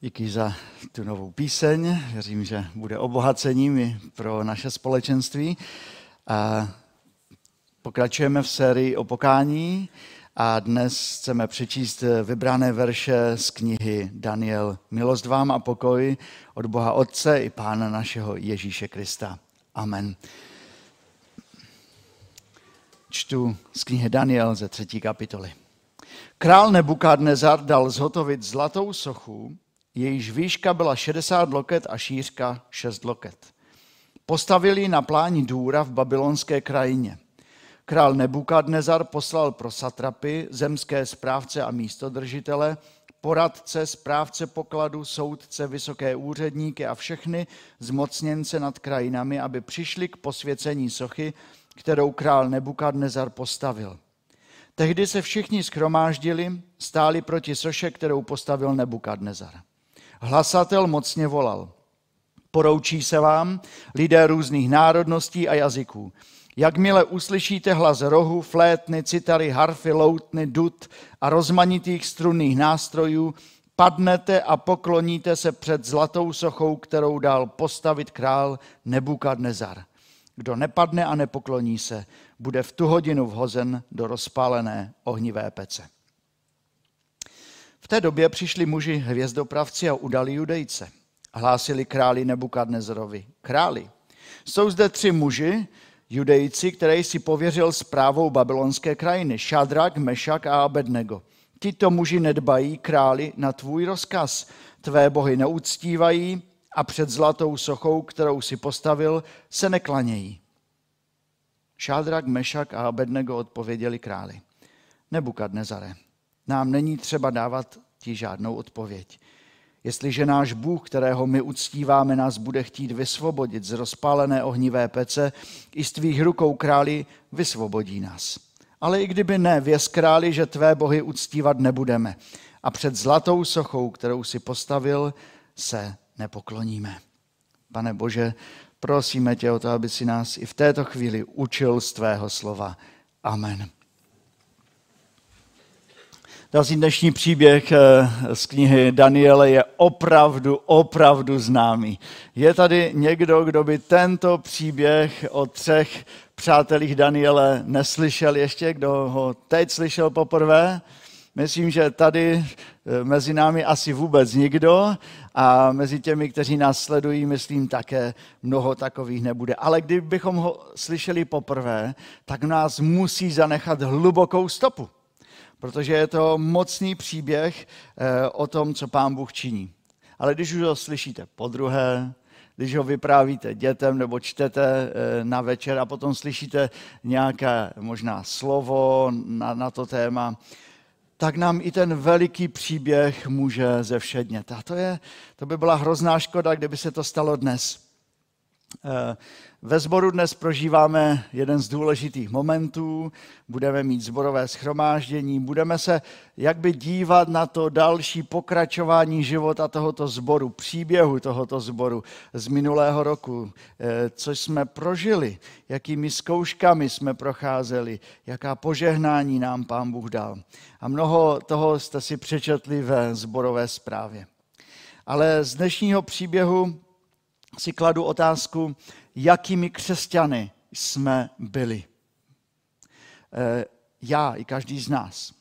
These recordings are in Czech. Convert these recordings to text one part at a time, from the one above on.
Díky za tu novou píseň. Věřím, že bude obohacením i pro naše společenství. A pokračujeme v sérii o pokání a dnes chceme přečíst vybrané verše z knihy Daniel. Milost vám a pokoj od Boha Otce i Pána našeho Ježíše Krista. Amen. Čtu z knihy Daniel ze třetí kapitoly. Král Nebukadnezar dal zhotovit zlatou sochu, jejíž výška byla 60 loket a šířka 6 loket. Postavili na pláni důra v babylonské krajině. Král Nebukadnezar poslal pro satrapy, zemské správce a místodržitele, poradce, správce pokladu, soudce, vysoké úředníky a všechny zmocněnce nad krajinami, aby přišli k posvěcení sochy, kterou král Nebukadnezar postavil. Tehdy se všichni schromáždili, stáli proti soše, kterou postavil Nebukadnezar. Hlasatel mocně volal. Poroučí se vám lidé různých národností a jazyků. Jakmile uslyšíte hlas rohu, flétny, citary, harfy, loutny, dud a rozmanitých strunných nástrojů, padnete a pokloníte se před zlatou sochou, kterou dal postavit král Nebukadnezar. Kdo nepadne a nepokloní se, bude v tu hodinu vhozen do rozpálené ohnivé pece. V té době přišli muži hvězdopravci a udali judejce. Hlásili králi Nebukadnezarovi. Králi, jsou zde tři muži, judejci, které si pověřil zprávou babylonské krajiny. Šadrak, Mešak a Abednego. Tito muži nedbají králi na tvůj rozkaz. Tvé bohy neuctívají a před zlatou sochou, kterou si postavil, se neklanějí. Šádrak, Mešak a Abednego odpověděli králi. Nebukadnezare, nám není třeba dávat ti žádnou odpověď. Jestliže náš Bůh, kterého my uctíváme, nás bude chtít vysvobodit z rozpálené ohnivé pece, i z tvých rukou králi vysvobodí nás. Ale i kdyby ne, věz králi, že tvé bohy uctívat nebudeme. A před zlatou sochou, kterou si postavil, se nepokloníme. Pane Bože, prosíme tě o to, aby si nás i v této chvíli učil z tvého slova. Amen. Další dnešní příběh eh, z knihy Daniele je opravdu, opravdu známý. Je tady někdo, kdo by tento příběh o třech přátelích Daniele neslyšel ještě, kdo ho teď slyšel poprvé? Myslím, že tady eh, mezi námi asi vůbec nikdo a mezi těmi, kteří nás sledují, myslím také mnoho takových nebude. Ale kdybychom ho slyšeli poprvé, tak nás musí zanechat hlubokou stopu protože je to mocný příběh eh, o tom, co pán Bůh činí. Ale když už ho slyšíte po druhé, když ho vyprávíte dětem nebo čtete eh, na večer a potom slyšíte nějaké možná slovo na, na to téma, tak nám i ten veliký příběh může zevšednět. A to, je, to by byla hrozná škoda, kdyby se to stalo dnes. Ve sboru dnes prožíváme jeden z důležitých momentů, budeme mít zborové schromáždění, budeme se jakby dívat na to další pokračování života tohoto zboru, příběhu tohoto zboru z minulého roku, eh, co jsme prožili, jakými zkouškami jsme procházeli, jaká požehnání nám Pán Bůh dal. A mnoho toho jste si přečetli ve zborové zprávě. Ale z dnešního příběhu si kladu otázku, jakými křesťany jsme byli. Eh, já i každý z nás.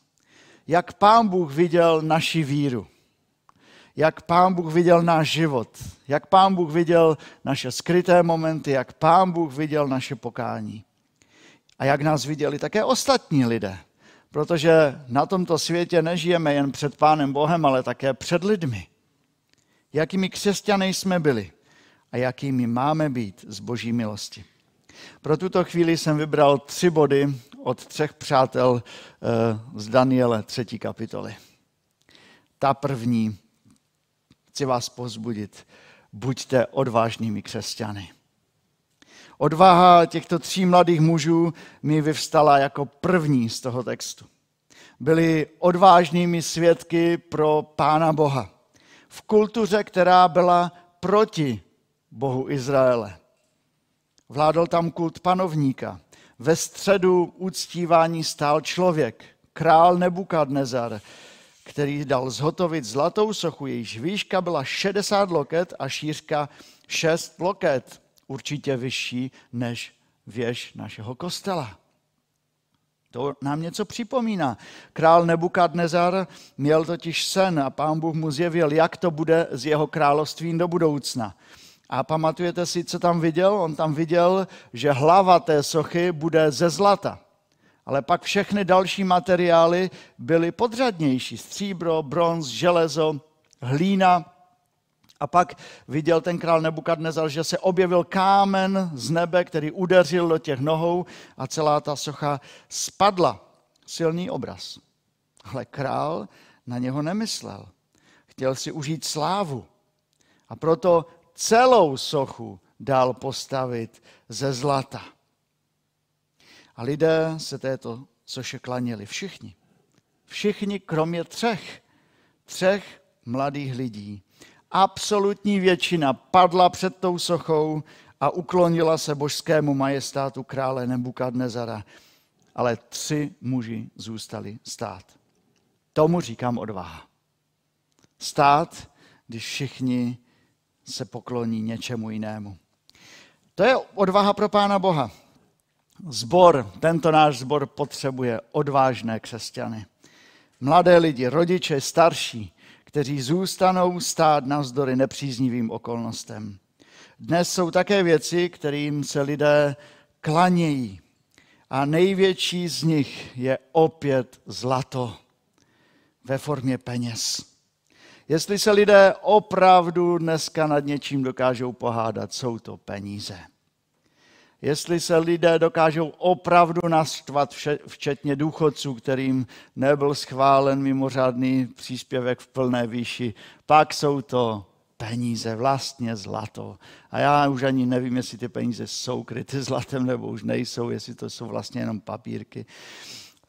Jak pán Bůh viděl naši víru. Jak pán Bůh viděl náš život. Jak pán Bůh viděl naše skryté momenty. Jak pán Bůh viděl naše pokání. A jak nás viděli také ostatní lidé. Protože na tomto světě nežijeme jen před Pánem Bohem, ale také před lidmi. Jakými křesťany jsme byli a jakými máme být z boží milosti. Pro tuto chvíli jsem vybral tři body od třech přátel eh, z Daniele třetí kapitoly. Ta první, chci vás pozbudit, buďte odvážnými křesťany. Odvaha těchto tří mladých mužů mi vyvstala jako první z toho textu. Byli odvážnými svědky pro Pána Boha. V kultuře, která byla proti Bohu Izraele. Vládl tam kult panovníka. Ve středu uctívání stál člověk, král Nebukadnezar, který dal zhotovit zlatou sochu, jejíž výška byla 60 loket a šířka 6 loket, určitě vyšší než věž našeho kostela. To nám něco připomíná. Král Nebukadnezar měl totiž sen a pán Bůh mu zjevil, jak to bude s jeho královstvím do budoucna. A pamatujete si, co tam viděl? On tam viděl, že hlava té sochy bude ze zlata. Ale pak všechny další materiály byly podřadnější. Stříbro, bronz, železo, hlína. A pak viděl ten král Nebukadnezar, že se objevil kámen z nebe, který udeřil do těch nohou a celá ta socha spadla. Silný obraz. Ale král na něho nemyslel. Chtěl si užít slávu. A proto celou sochu dal postavit ze zlata. A lidé se této soše klaněli. Všichni. Všichni, kromě třech. Třech mladých lidí. Absolutní většina padla před tou sochou a uklonila se božskému majestátu krále Nebukadnezara. Ale tři muži zůstali stát. Tomu říkám odvaha. Stát, když všichni se pokloní něčemu jinému. To je odvaha pro Pána Boha. Zbor, tento náš zbor potřebuje odvážné křesťany. Mladé lidi, rodiče, starší, kteří zůstanou stát navzdory nepříznivým okolnostem. Dnes jsou také věci, kterým se lidé klanějí. A největší z nich je opět zlato ve formě peněz. Jestli se lidé opravdu dneska nad něčím dokážou pohádat, jsou to peníze. Jestli se lidé dokážou opravdu naštvat, včetně důchodců, kterým nebyl schválen mimořádný příspěvek v plné výši, pak jsou to peníze, vlastně zlato. A já už ani nevím, jestli ty peníze jsou kryty zlatem nebo už nejsou, jestli to jsou vlastně jenom papírky.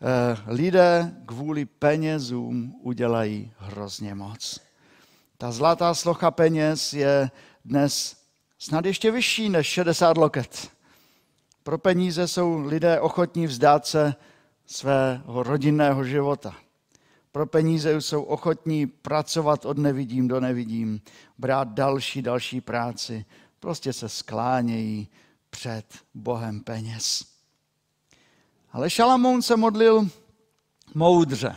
Eh, lidé kvůli penězům udělají hrozně moc. Ta zlatá slocha peněz je dnes snad ještě vyšší než 60 loket. Pro peníze jsou lidé ochotní vzdát se svého rodinného života. Pro peníze jsou ochotní pracovat od nevidím do nevidím, brát další, další práci. Prostě se sklánějí před Bohem peněz. Ale Šalamoun se modlil moudře.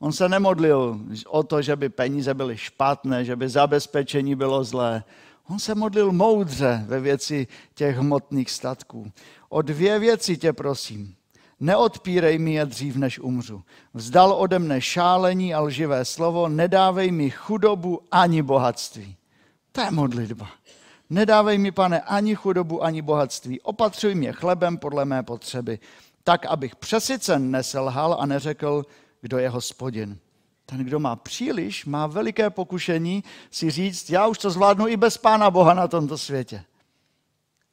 On se nemodlil o to, že by peníze byly špatné, že by zabezpečení bylo zlé. On se modlil moudře ve věci těch hmotných statků. O dvě věci tě prosím. Neodpírej mi je dřív, než umřu. Vzdal ode mne šálení a lživé slovo, nedávej mi chudobu ani bohatství. To je modlitba. Nedávej mi, pane, ani chudobu, ani bohatství. Opatřuj mě chlebem podle mé potřeby, tak, abych přesycen neselhal a neřekl, kdo je hospodin. Ten, kdo má příliš, má veliké pokušení si říct, já už to zvládnu i bez Pána Boha na tomto světě.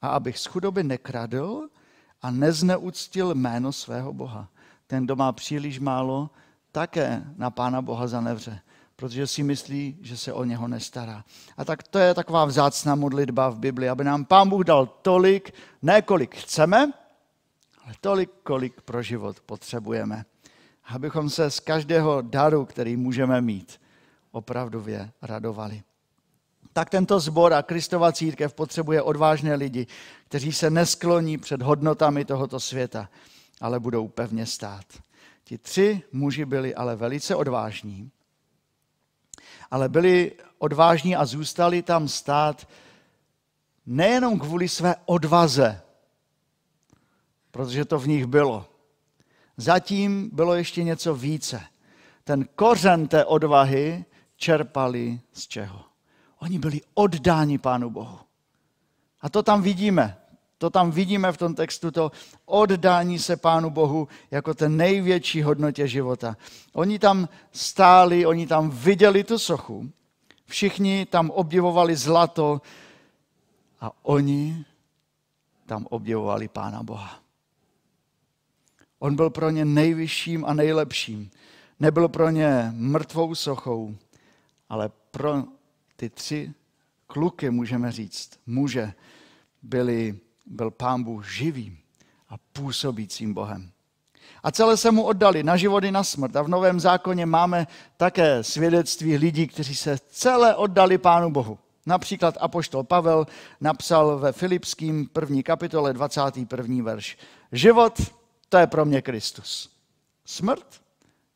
A abych z chudoby nekradl a nezneuctil jméno svého Boha. Ten, kdo má příliš málo, také na Pána Boha zanevře, protože si myslí, že se o něho nestará. A tak to je taková vzácná modlitba v Bibli, aby nám Pán Bůh dal tolik, ne kolik chceme, ale tolik, kolik pro život potřebujeme abychom se z každého daru, který můžeme mít, opravdově radovali. Tak tento zbor a Kristova církev potřebuje odvážné lidi, kteří se neskloní před hodnotami tohoto světa, ale budou pevně stát. Ti tři muži byli ale velice odvážní, ale byli odvážní a zůstali tam stát nejenom kvůli své odvaze, protože to v nich bylo, zatím bylo ještě něco více. Ten kořen té odvahy čerpali z čeho? Oni byli oddáni Pánu Bohu. A to tam vidíme. To tam vidíme v tom textu, to oddání se Pánu Bohu jako ten největší hodnotě života. Oni tam stáli, oni tam viděli tu sochu, všichni tam obdivovali zlato a oni tam obdivovali Pána Boha. On byl pro ně nejvyšším a nejlepším. Nebyl pro ně mrtvou sochou, ale pro ty tři kluky, můžeme říct, muže, byli, byl pán Bůh živým a působícím Bohem. A celé se mu oddali na život i na smrt. A v Novém zákoně máme také svědectví lidí, kteří se celé oddali Pánu Bohu. Například apoštol Pavel napsal ve Filipským první kapitole 21. verš. Život, to je pro mě Kristus. Smrt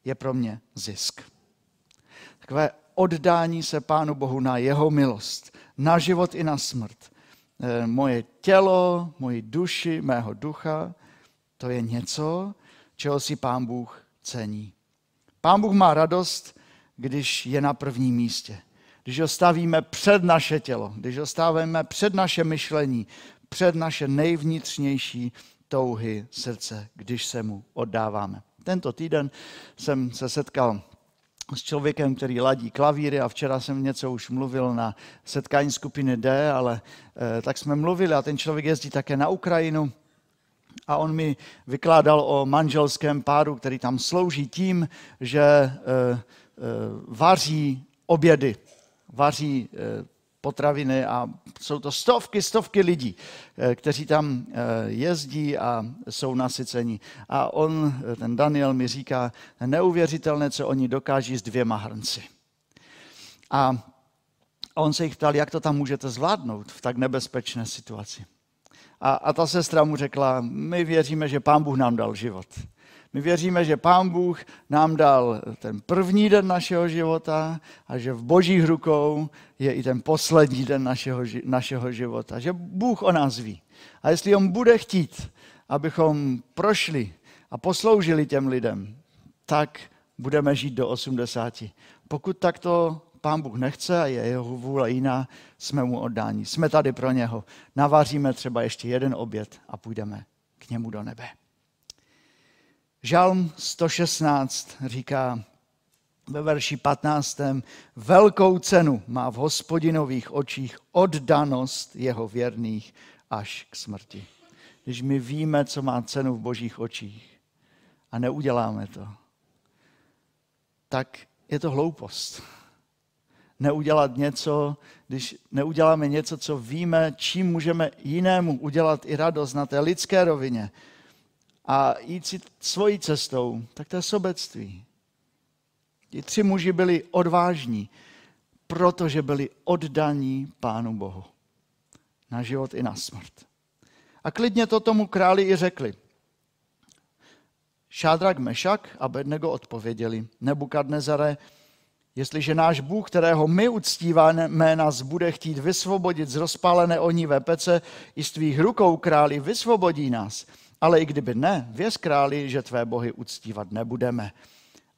je pro mě zisk. Takové oddání se Pánu Bohu na jeho milost, na život i na smrt. E, moje tělo, moji duši, mého ducha, to je něco, čeho si Pán Bůh cení. Pán Bůh má radost, když je na prvním místě. Když ho stavíme před naše tělo, když ho stavíme před naše myšlení, před naše nejvnitřnější touhy srdce, když se mu oddáváme. Tento týden jsem se setkal s člověkem, který ladí klavíry a včera jsem něco už mluvil na setkání skupiny D, ale eh, tak jsme mluvili a ten člověk jezdí také na Ukrajinu a on mi vykládal o manželském páru, který tam slouží tím, že eh, eh, vaří obědy, vaří eh, potraviny a jsou to stovky, stovky lidí, kteří tam jezdí a jsou nasyceni. A on, ten Daniel mi říká, neuvěřitelné, co oni dokáží s dvěma hrnci. A on se jich ptal, jak to tam můžete zvládnout v tak nebezpečné situaci. A, a ta sestra mu řekla, my věříme, že Pán Bůh nám dal život. My věříme, že Pán Bůh nám dal ten první den našeho života a že v božích rukou je i ten poslední den našeho, našeho života. Že Bůh o nás ví. A jestli on bude chtít, abychom prošli a posloužili těm lidem, tak budeme žít do 80. Pokud takto pán Bůh nechce a je jeho vůle jiná, jsme mu oddání. Jsme tady pro něho. Navaříme třeba ještě jeden oběd a půjdeme k němu do nebe. Žalm 116 říká ve verši 15. Velkou cenu má v hospodinových očích oddanost jeho věrných až k smrti. Když my víme, co má cenu v božích očích a neuděláme to, tak je to hloupost neudělat něco, když neuděláme něco, co víme, čím můžeme jinému udělat i radost na té lidské rovině a jít si svojí cestou, tak to je sobectví. Ti tři muži byli odvážní, protože byli oddaní Pánu Bohu. Na život i na smrt. A klidně to tomu králi i řekli. Šádrak Mešak a Bednego odpověděli, Nebukadnezare, Jestliže náš Bůh, kterého my uctíváme, nás bude chtít vysvobodit z rozpálené ohnivé pece i z tvých rukou, králi, vysvobodí nás. Ale i kdyby ne, věz králi, že tvé bohy uctívat nebudeme.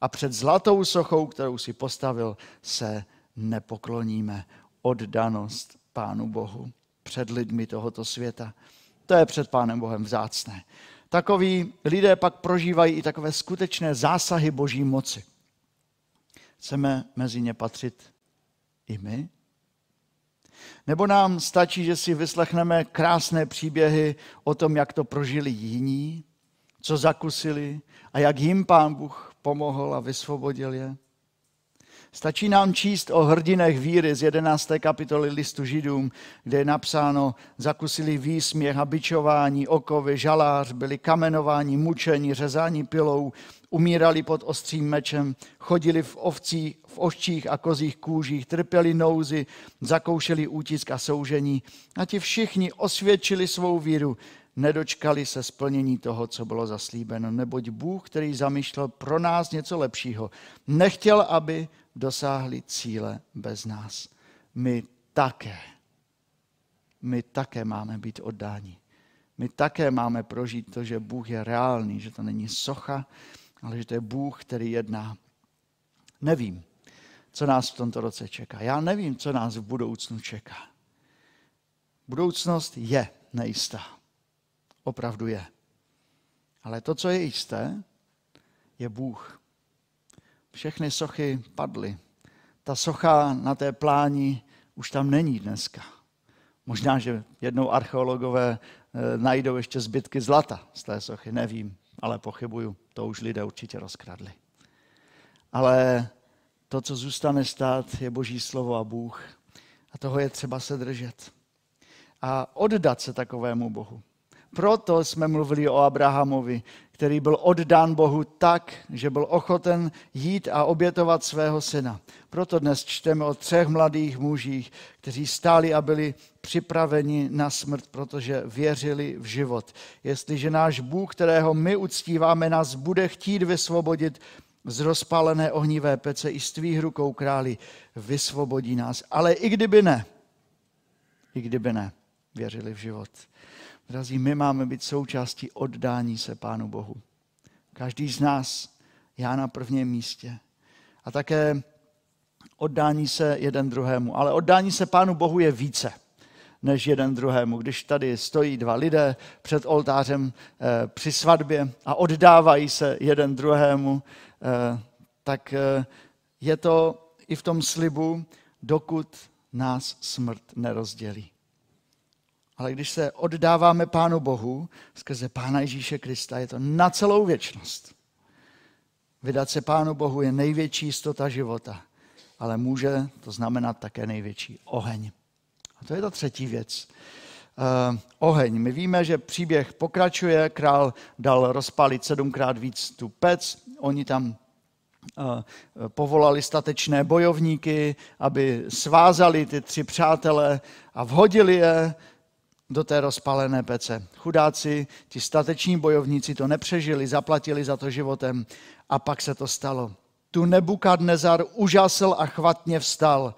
A před zlatou sochou, kterou si postavil, se nepokloníme. Oddanost Pánu Bohu před lidmi tohoto světa. To je před Pánem Bohem vzácné. Takoví lidé pak prožívají i takové skutečné zásahy boží moci. Chceme mezi ně patřit i my? Nebo nám stačí, že si vyslechneme krásné příběhy o tom, jak to prožili jiní, co zakusili a jak jim pán Bůh pomohl a vysvobodil je? Stačí nám číst o hrdinech víry z 11. kapitoly listu Židům, kde je napsáno, zakusili výsměch a okovy, žalář, byli kamenováni, mučení, řezání pilou, umírali pod ostřím mečem, chodili v, ovcí, v ovčích a kozích kůžích, trpěli nouzy, zakoušeli útisk a soužení. A ti všichni osvědčili svou víru, nedočkali se splnění toho, co bylo zaslíbeno. Neboť Bůh, který zamýšlel pro nás něco lepšího, nechtěl, aby dosáhli cíle bez nás. My také. My také máme být oddáni. My také máme prožít to, že Bůh je reálný, že to není socha, ale že to je Bůh, který jedná. Nevím, co nás v tomto roce čeká. Já nevím, co nás v budoucnu čeká. Budoucnost je nejistá. Opravdu je. Ale to, co je jisté, je Bůh. Všechny sochy padly. Ta socha na té pláni už tam není dneska. Možná, že jednou archeologové eh, najdou ještě zbytky zlata z té sochy, nevím, ale pochybuju. To už lidé určitě rozkradli. Ale to, co zůstane stát, je Boží slovo a Bůh. A toho je třeba se držet. A oddat se takovému Bohu. Proto jsme mluvili o Abrahamovi, který byl oddán Bohu tak, že byl ochoten jít a obětovat svého syna. Proto dnes čteme o třech mladých mužích, kteří stáli a byli připraveni na smrt, protože věřili v život. Jestliže náš Bůh, kterého my uctíváme, nás bude chtít vysvobodit z rozpálené ohnivé pece i z tvých rukou králi, vysvobodí nás. Ale i kdyby ne, i kdyby ne, věřili v život. Drazí, my máme být součástí oddání se Pánu Bohu. Každý z nás, já na prvním místě. A také oddání se jeden druhému. Ale oddání se Pánu Bohu je více než jeden druhému. Když tady stojí dva lidé před oltářem eh, při svatbě a oddávají se jeden druhému, eh, tak eh, je to i v tom slibu, dokud nás smrt nerozdělí. Ale když se oddáváme Pánu Bohu skrze Pána Ježíše Krista, je to na celou věčnost. Vydat se Pánu Bohu je největší jistota života, ale může to znamenat také největší oheň. A to je ta třetí věc. Uh, oheň. My víme, že příběh pokračuje, král dal rozpálit sedmkrát víc tu pec, oni tam uh, povolali statečné bojovníky, aby svázali ty tři přátele a vhodili je do té rozpalené pece. Chudáci, ti stateční bojovníci to nepřežili, zaplatili za to životem a pak se to stalo. Tu Nebukadnezar užasl a chvatně vstal.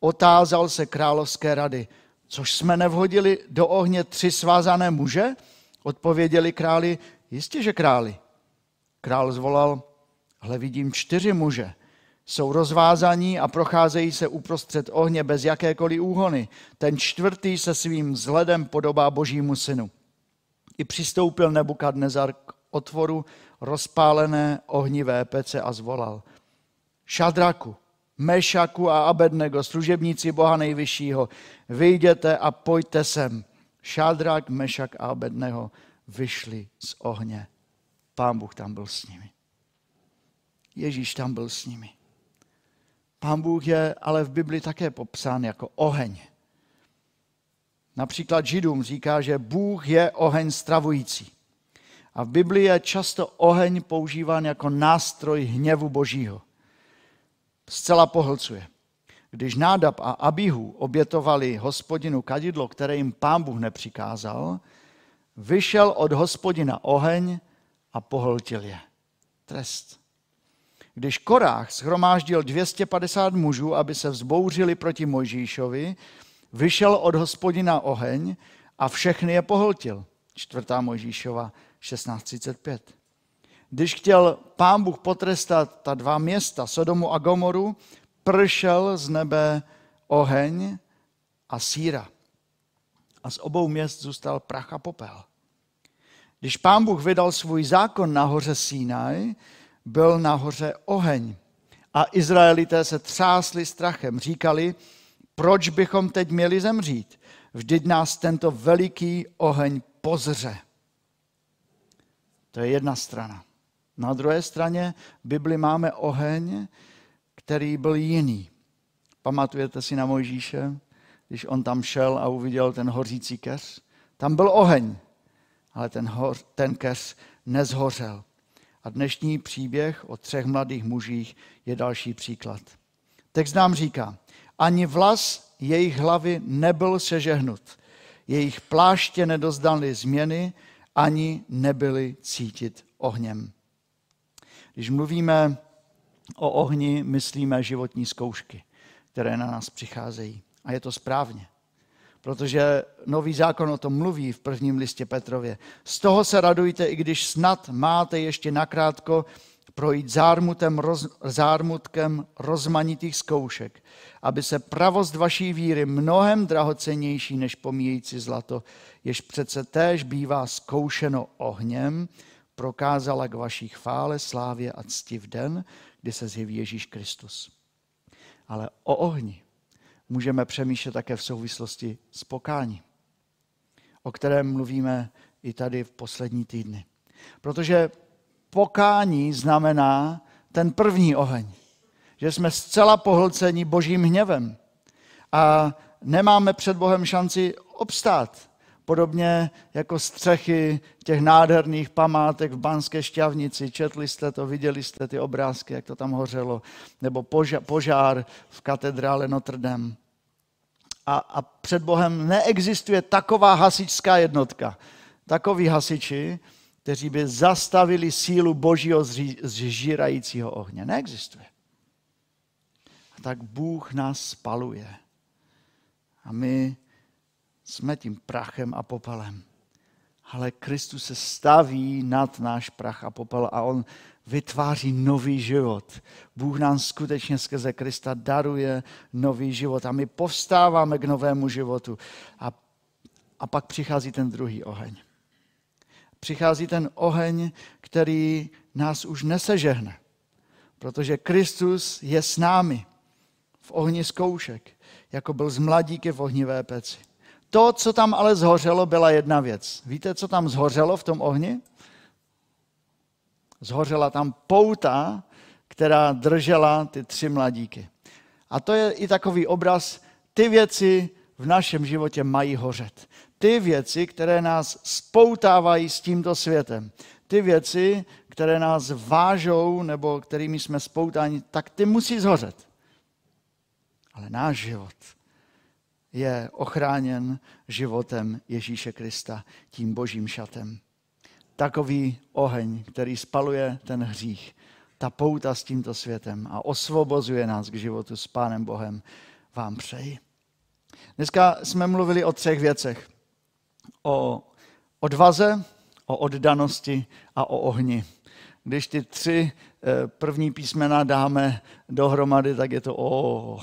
Otázal se královské rady. Což jsme nevhodili do ohně tři svázané muže? Odpověděli králi, jistě, že králi. Král zvolal, hle vidím čtyři muže jsou rozvázaní a procházejí se uprostřed ohně bez jakékoliv úhony. Ten čtvrtý se svým vzhledem podobá božímu synu. I přistoupil Nebukadnezar k otvoru rozpálené ohnivé pece a zvolal. Šadraku, Mešaku a Abednego, služebníci Boha nejvyššího, vyjděte a pojďte sem. Šadrak, Mešak a Abednego vyšli z ohně. Pán Bůh tam byl s nimi. Ježíš tam byl s nimi. Pán Bůh je ale v Bibli také popsán jako oheň. Například Židům říká, že Bůh je oheň stravující. A v Biblii je často oheň používán jako nástroj hněvu Božího. Zcela pohlcuje. Když Nádab a Abihu obětovali hospodinu kadidlo, které jim pán Bůh nepřikázal, vyšel od hospodina oheň a pohltil je. Trest. Když Korách schromáždil 250 mužů, aby se vzbouřili proti Mojžíšovi, vyšel od hospodina oheň a všechny je pohltil. Čtvrtá Mojžíšova 16.35. Když chtěl pán Bůh potrestat ta dva města, Sodomu a Gomoru, pršel z nebe oheň a síra. A z obou měst zůstal prach a popel. Když pán Bůh vydal svůj zákon na hoře Sinai, byl nahoře oheň. A Izraelité se třásli strachem. Říkali, proč bychom teď měli zemřít? Vždyť nás tento veliký oheň pozře. To je jedna strana. Na druhé straně v Bibli máme oheň, který byl jiný. Pamatujete si na Mojžíše, když on tam šel a uviděl ten hořící keř? Tam byl oheň, ale ten, hor, ten keř nezhořel. A dnešní příběh o třech mladých mužích je další příklad. Text nám říká, ani vlas jejich hlavy nebyl sežehnut, jejich pláště nedozdali změny, ani nebyli cítit ohněm. Když mluvíme o ohni, myslíme životní zkoušky, které na nás přicházejí. A je to správně protože nový zákon o tom mluví v prvním listě Petrově. Z toho se radujte, i když snad máte ještě nakrátko projít zármutem, roz, zármutkem rozmanitých zkoušek, aby se pravost vaší víry mnohem drahocennější než pomíjející zlato, jež přece též bývá zkoušeno ohněm, prokázala k vaší chvále, slávě a cti v den, kdy se zjeví Ježíš Kristus. Ale o ohni můžeme přemýšlet také v souvislosti s pokání, o kterém mluvíme i tady v poslední týdny. Protože pokání znamená ten první oheň, že jsme zcela pohlceni božím hněvem a nemáme před Bohem šanci obstát. Podobně jako střechy těch nádherných památek v Banské šťavnici. Četli jste to, viděli jste ty obrázky, jak to tam hořelo, nebo požár v katedrále Notre Dame. A, a před Bohem neexistuje taková hasičská jednotka, takoví hasiči, kteří by zastavili sílu božího zžírajícího ohně. Neexistuje. A tak Bůh nás spaluje. A my jsme tím prachem a popelem. Ale Kristus se staví nad náš prach a popel a on vytváří nový život. Bůh nám skutečně skrze Krista daruje nový život a my povstáváme k novému životu. A, a pak přichází ten druhý oheň. Přichází ten oheň, který nás už nesežehne, protože Kristus je s námi v ohni zkoušek, jako byl z mladíky v ohnivé peci. To, co tam ale zhořelo, byla jedna věc. Víte, co tam zhořelo v tom ohni? Zhořela tam pouta, která držela ty tři mladíky. A to je i takový obraz, ty věci v našem životě mají hořet. Ty věci, které nás spoutávají s tímto světem. Ty věci, které nás vážou nebo kterými jsme spoutáni, tak ty musí zhořet. Ale náš život je ochráněn životem Ježíše Krista, tím božím šatem. Takový oheň, který spaluje ten hřích, ta pouta s tímto světem a osvobozuje nás k životu s Pánem Bohem, vám přeji. Dneska jsme mluvili o třech věcech. O odvaze, o oddanosti a o ohni. Když ty tři eh, první písmena dáme dohromady, tak je to o,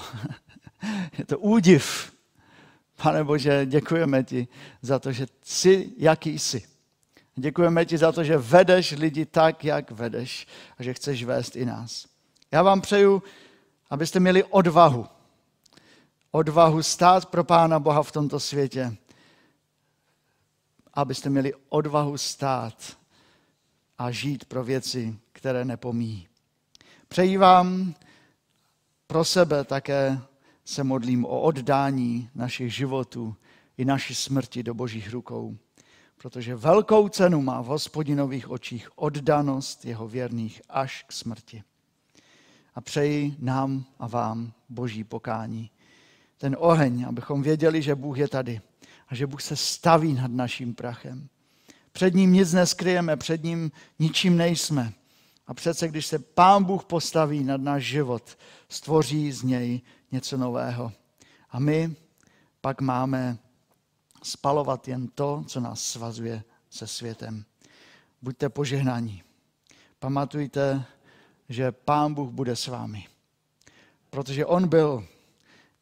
je to údiv. Pane Bože, děkujeme ti za to, že jsi, jaký jsi. Děkujeme ti za to, že vedeš lidi tak, jak vedeš a že chceš vést i nás. Já vám přeju, abyste měli odvahu. Odvahu stát pro Pána Boha v tomto světě. Abyste měli odvahu stát a žít pro věci, které nepomíjí. Přeji vám pro sebe také se modlím o oddání našich životů i naší smrti do božích rukou. Protože velkou cenu má v hospodinových očích oddanost jeho věrných až k smrti. A přeji nám a vám boží pokání. Ten oheň, abychom věděli, že Bůh je tady a že Bůh se staví nad naším prachem. Před ním nic neskryjeme, před ním ničím nejsme. A přece, když se Pán Bůh postaví nad náš život, stvoří z něj něco nového. A my pak máme spalovat jen to, co nás svazuje se světem. Buďte požehnáni. Pamatujte, že Pán Bůh bude s vámi. Protože On byl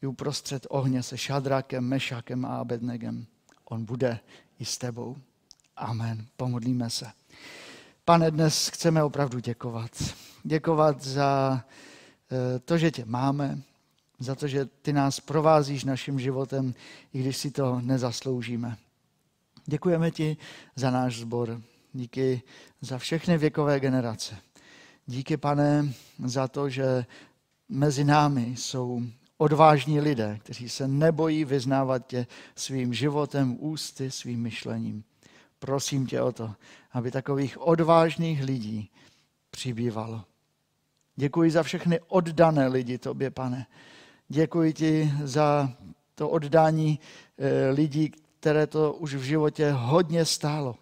i uprostřed ohně se Šadrakem, Mešakem a Abednegem. On bude i s tebou. Amen. Pomodlíme se. Pane, dnes chceme opravdu děkovat. Děkovat za eh, to, že tě máme, za to, že ty nás provázíš naším životem, i když si to nezasloužíme. Děkujeme ti za náš sbor. Díky za všechny věkové generace. Díky, pane, za to, že mezi námi jsou odvážní lidé, kteří se nebojí vyznávat tě svým životem, ústy, svým myšlením. Prosím tě o to, aby takových odvážných lidí přibývalo. Děkuji za všechny oddané lidi tobě, pane, Děkuji ti za to oddání eh, lidí, které to už v životě hodně stálo.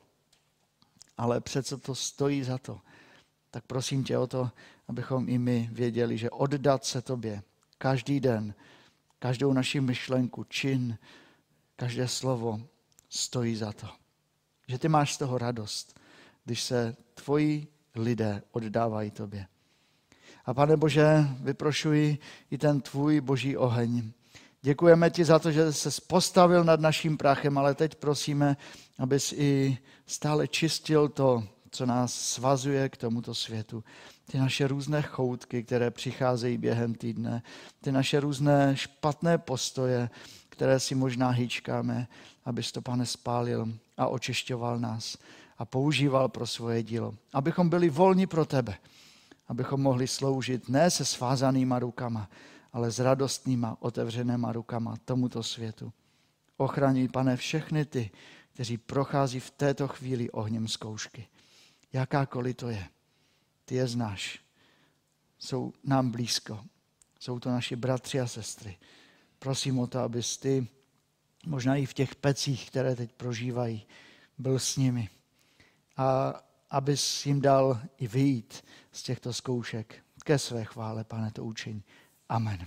Ale přece to stojí za to. Tak prosím tě o to, abychom i my věděli, že oddat se tobě každý den, každou naši myšlenku, čin, každé slovo stojí za to. Že ty máš z toho radost, když se tvoji lidé oddávají tobě. A pane Bože, vyprošuji i ten tvůj boží oheň. Děkujeme ti za to, že se postavil nad naším prachem, ale teď prosíme, abys i stále čistil to, co nás svazuje k tomuto světu. Ty naše různé choutky, které přicházejí během týdne, ty naše různé špatné postoje, které si možná hýčkáme, abys to, pane, spálil a očišťoval nás a používal pro svoje dílo. Abychom byli volni pro tebe abychom mohli sloužit ne se svázanýma rukama, ale s radostnýma otevřenýma rukama tomuto světu. Ochraňuj, pane, všechny ty, kteří prochází v této chvíli ohněm zkoušky. Jakákoliv to je, ty je znáš. Jsou nám blízko. Jsou to naši bratři a sestry. Prosím o to, abys ty, možná i v těch pecích, které teď prožívají, byl s nimi. A abys jim dal i vyjít z těchto zkoušek. Ke své chvále, pane, to učení. Amen.